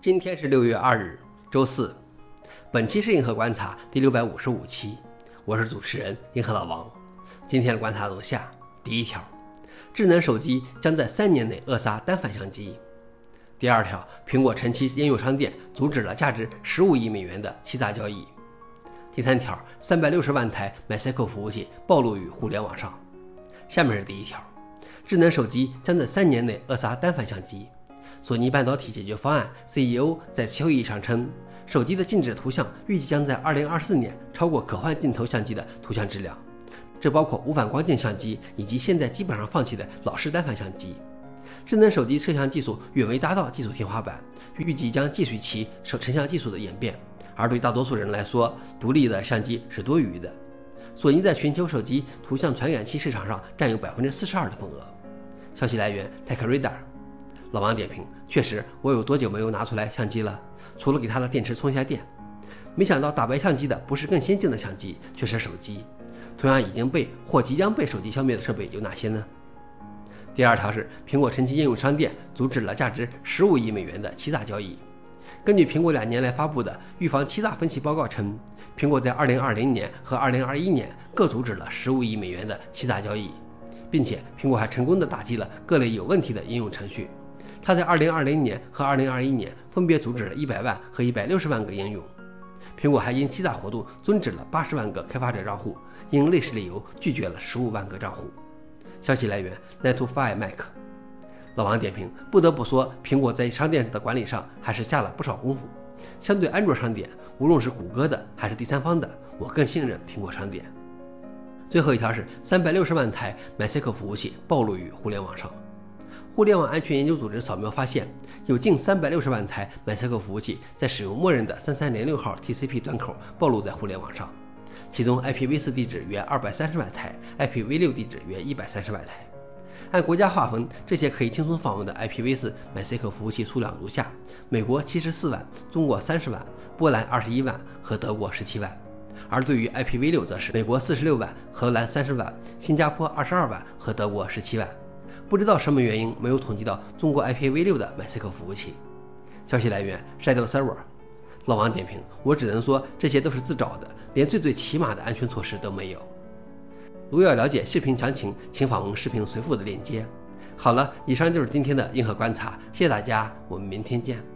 今天是六月二日，周四。本期是银河观察第六百五十五期，我是主持人银河老王。今天的观察如下：第一条，智能手机将在三年内扼杀单反相机；第二条，苹果晨曦应用商店阻止了价值十五亿美元的欺诈交易；第三条，三百六十万台 MySQL 服务器暴露于互联网上。下面是第一条。智能手机将在三年内扼杀单反相机。索尼半导体解决方案 CEO 在会议上称，手机的静止图像预计将在2024年超过可换镜头相机的图像质量，这包括无反光镜相机以及现在基本上放弃的老式单反相机。智能手机摄像技术远未达到技术天花板，预计将继续其成像技术的演变。而对大多数人来说，独立的相机是多余的。索尼在全球手机图像传感器市场上占有百分之四十二的份额。消息来源：TechRadar。老王点评：确实，我有多久没有拿出来相机了？除了给它的电池充一下电。没想到打败相机的不是更先进的相机，却是手机。同样已经被或即将被手机消灭的设备有哪些呢？第二条是苹果神奇应用商店阻止了价值十五亿美元的欺诈交易。根据苹果两年来发布的预防欺诈分析报告称，苹果在二零二零年和二零二一年各阻止了十五亿美元的欺诈交易。并且，苹果还成功的打击了各类有问题的应用程序。它在2020年和2021年分别阻止了100万和160万个应用。苹果还因欺诈活动终止了80万个开发者账户，因类似理由拒绝了15万个账户。消息来源 netofive mac。老王点评：不得不说，苹果在商店的管理上还是下了不少功夫。相对安卓商店，无论是谷歌的还是第三方的，我更信任苹果商店。最后一条是三百六十万台 MyCycle 服务器暴露于互联网上。互联网安全研究组织扫描发现，有近三百六十万台 MyCycle 服务器在使用默认的三三零六号 TCP 端口暴露在互联网上，其中 IPv4 地址约二百三十万台，IPv6 地址约一百三十万台。按国家划分，这些可以轻松访问的 IPv4 MyCycle 服务器数量如下：美国七十四万，中国三十万，波兰二十一万和德国十七万。而对于 IPv6，则是美国四十六万，荷兰三十万，新加坡二十二万和德国十七万。不知道什么原因没有统计到中国 IPv6 的 MySQL 服务器。消息来源：Shadow Server。老王点评：我只能说这些都是自找的，连最最起码的安全措施都没有。如要了解视频详情，请访问视频随附的链接。好了，以上就是今天的硬核观察，谢谢大家，我们明天见。